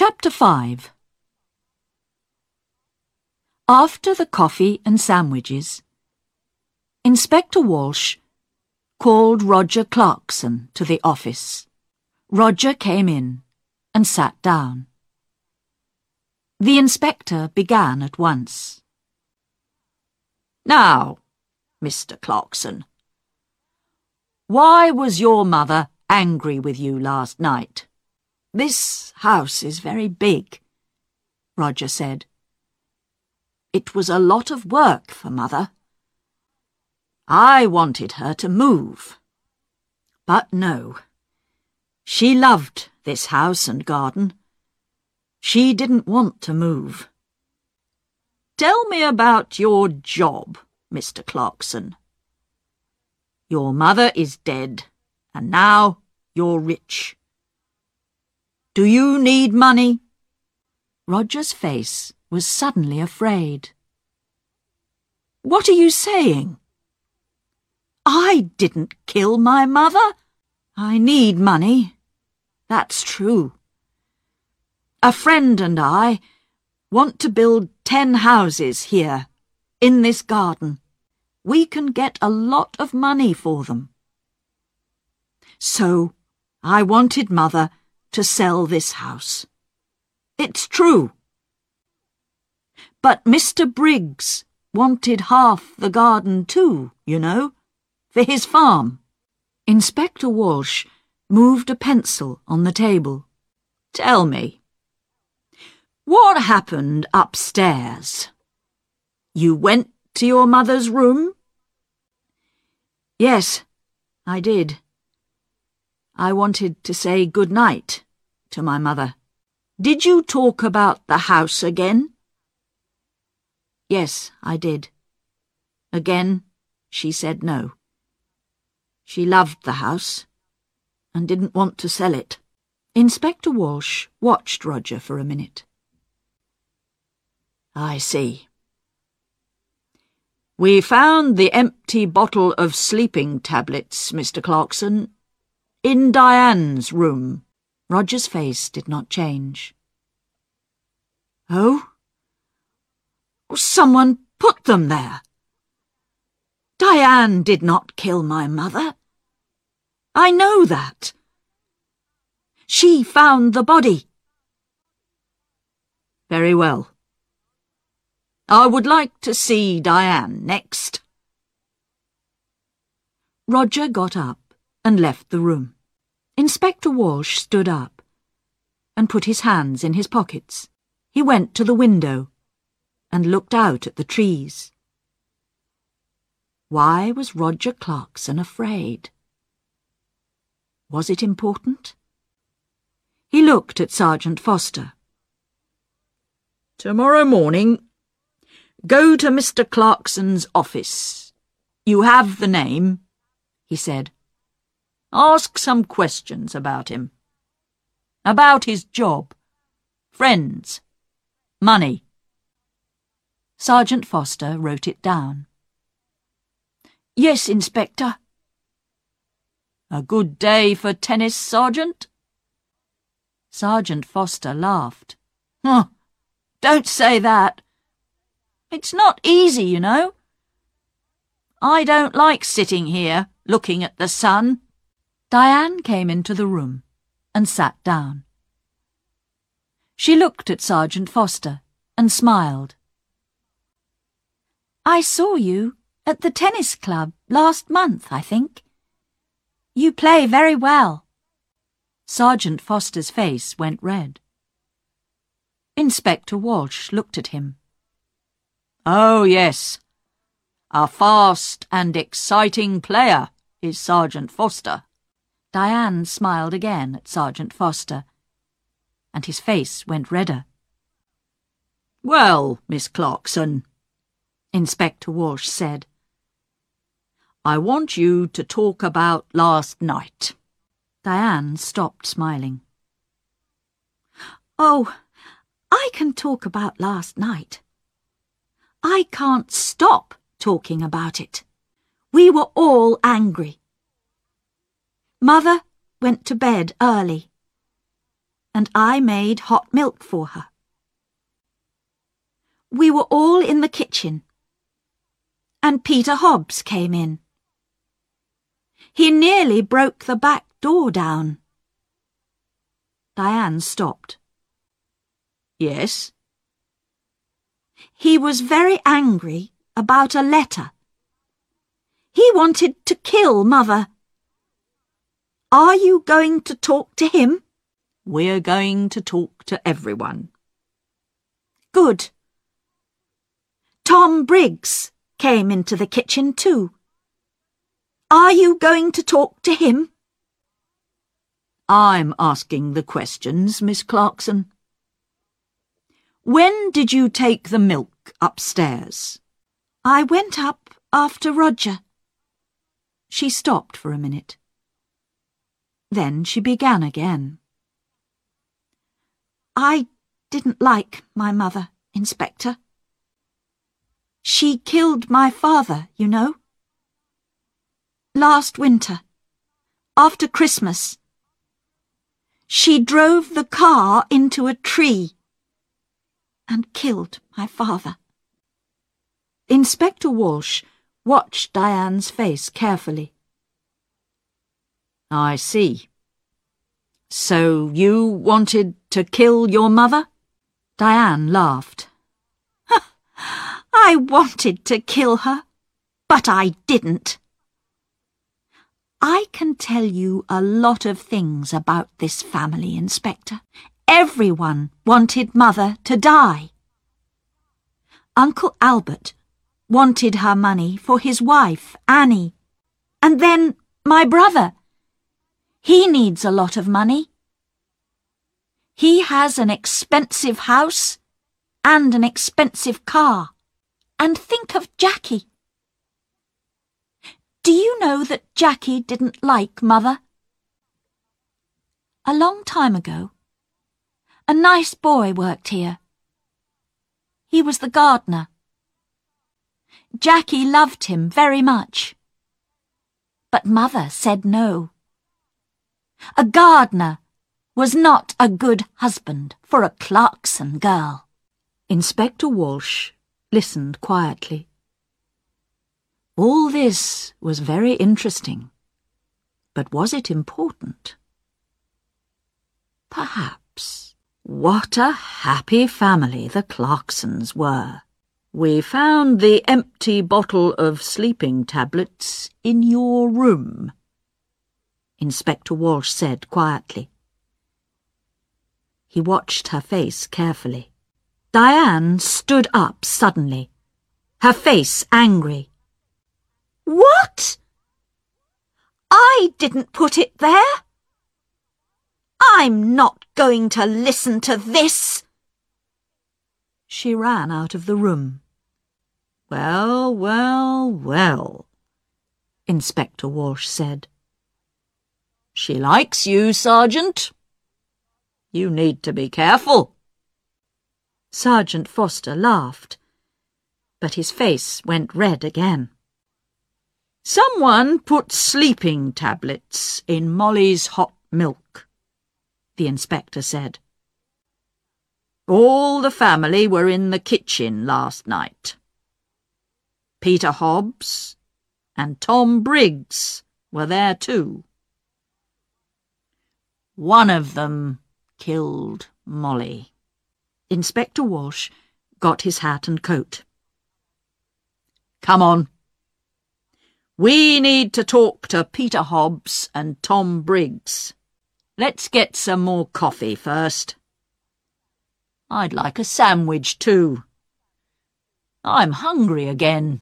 Chapter 5 After the coffee and sandwiches, Inspector Walsh called Roger Clarkson to the office. Roger came in and sat down. The inspector began at once. Now, Mr. Clarkson, why was your mother angry with you last night? This house is very big, Roger said. It was a lot of work for Mother. I wanted her to move. But no. She loved this house and garden. She didn't want to move. Tell me about your job, Mr. Clarkson. Your mother is dead, and now you're rich. Do you need money? Roger's face was suddenly afraid. What are you saying? I didn't kill my mother. I need money. That's true. A friend and I want to build ten houses here, in this garden. We can get a lot of money for them. So, I wanted Mother to sell this house. It's true. But Mr. Briggs wanted half the garden too, you know, for his farm. Inspector Walsh moved a pencil on the table. Tell me, what happened upstairs? You went to your mother's room? Yes, I did. I wanted to say good night to my mother. Did you talk about the house again? Yes, I did. Again, she said no. She loved the house and didn't want to sell it. Inspector Walsh watched Roger for a minute. I see. We found the empty bottle of sleeping tablets, Mr. Clarkson, in Diane's room. Roger's face did not change. Oh? Someone put them there. Diane did not kill my mother. I know that. She found the body. Very well. I would like to see Diane next. Roger got up and left the room. Inspector Walsh stood up and put his hands in his pockets. He went to the window and looked out at the trees. Why was Roger Clarkson afraid? Was it important? He looked at Sergeant Foster. Tomorrow morning, go to Mr. Clarkson's office. You have the name, he said. Ask some questions about him. About his job, friends, money. Sergeant Foster wrote it down. Yes, Inspector. A good day for tennis, Sergeant? Sergeant Foster laughed. Oh, don't say that. It's not easy, you know. I don't like sitting here, looking at the sun. Diane came into the room and sat down. She looked at Sergeant Foster and smiled. I saw you at the tennis club last month, I think. You play very well. Sergeant Foster's face went red. Inspector Walsh looked at him. Oh, yes. A fast and exciting player is Sergeant Foster. Diane smiled again at Sergeant Foster, and his face went redder. Well, Miss Clarkson, Inspector Walsh said. I want you to talk about last night. Diane stopped smiling. Oh, I can talk about last night. I can't stop talking about it. We were all angry. Mother went to bed early. and I made hot milk for her. We were all in the kitchen, and Peter Hobbs came in. He nearly broke the back door down. Diane stopped. Yes? He was very angry about a letter. He wanted to kill Mother. Are you going to talk to him? We're going to talk to everyone. Good. Tom Briggs came into the kitchen too. Are you going to talk to him? I'm asking the questions, Miss Clarkson. When did you take the milk upstairs? I went up after Roger. She stopped for a minute. Then she began again. I didn't like my mother, Inspector. She killed my father, you know. Last winter, after Christmas, she drove the car into a tree and killed my father. Inspector Walsh watched Diane's face carefully. I see. So you wanted to kill your mother? Diane laughed. I wanted to kill her, but I didn't. I can tell you a lot of things about this family, Inspector. Everyone wanted Mother to die. Uncle Albert wanted her money for his wife, Annie. And then my brother. He needs a lot of money. He has an expensive house and an expensive car. And think of Jackie. Do you know that Jackie didn't like Mother? A long time ago, a nice boy worked here. He was the gardener. Jackie loved him very much. But Mother said no. A gardener was not a good husband for a Clarkson girl. Inspector Walsh listened quietly. All this was very interesting, but was it important? Perhaps. What a happy family the Clarksons were. We found the empty bottle of sleeping tablets in your room, Inspector Walsh said quietly. He watched her face carefully. Diane stood up suddenly, her face angry. What? I didn't put it there. I'm not going to listen to this. She ran out of the room. Well, well, well, Inspector Walsh said. She likes you, Sergeant. You need to be careful. Sergeant Foster laughed, but his face went red again. Someone put sleeping tablets in Molly's hot milk, the inspector said. All the family were in the kitchen last night. Peter Hobbs and Tom Briggs were there too. One of them killed Molly. Inspector Walsh got his hat and coat. Come on. We need to talk to Peter Hobbs and Tom Briggs. Let's get some more coffee first. I'd like a sandwich too. I'm hungry again.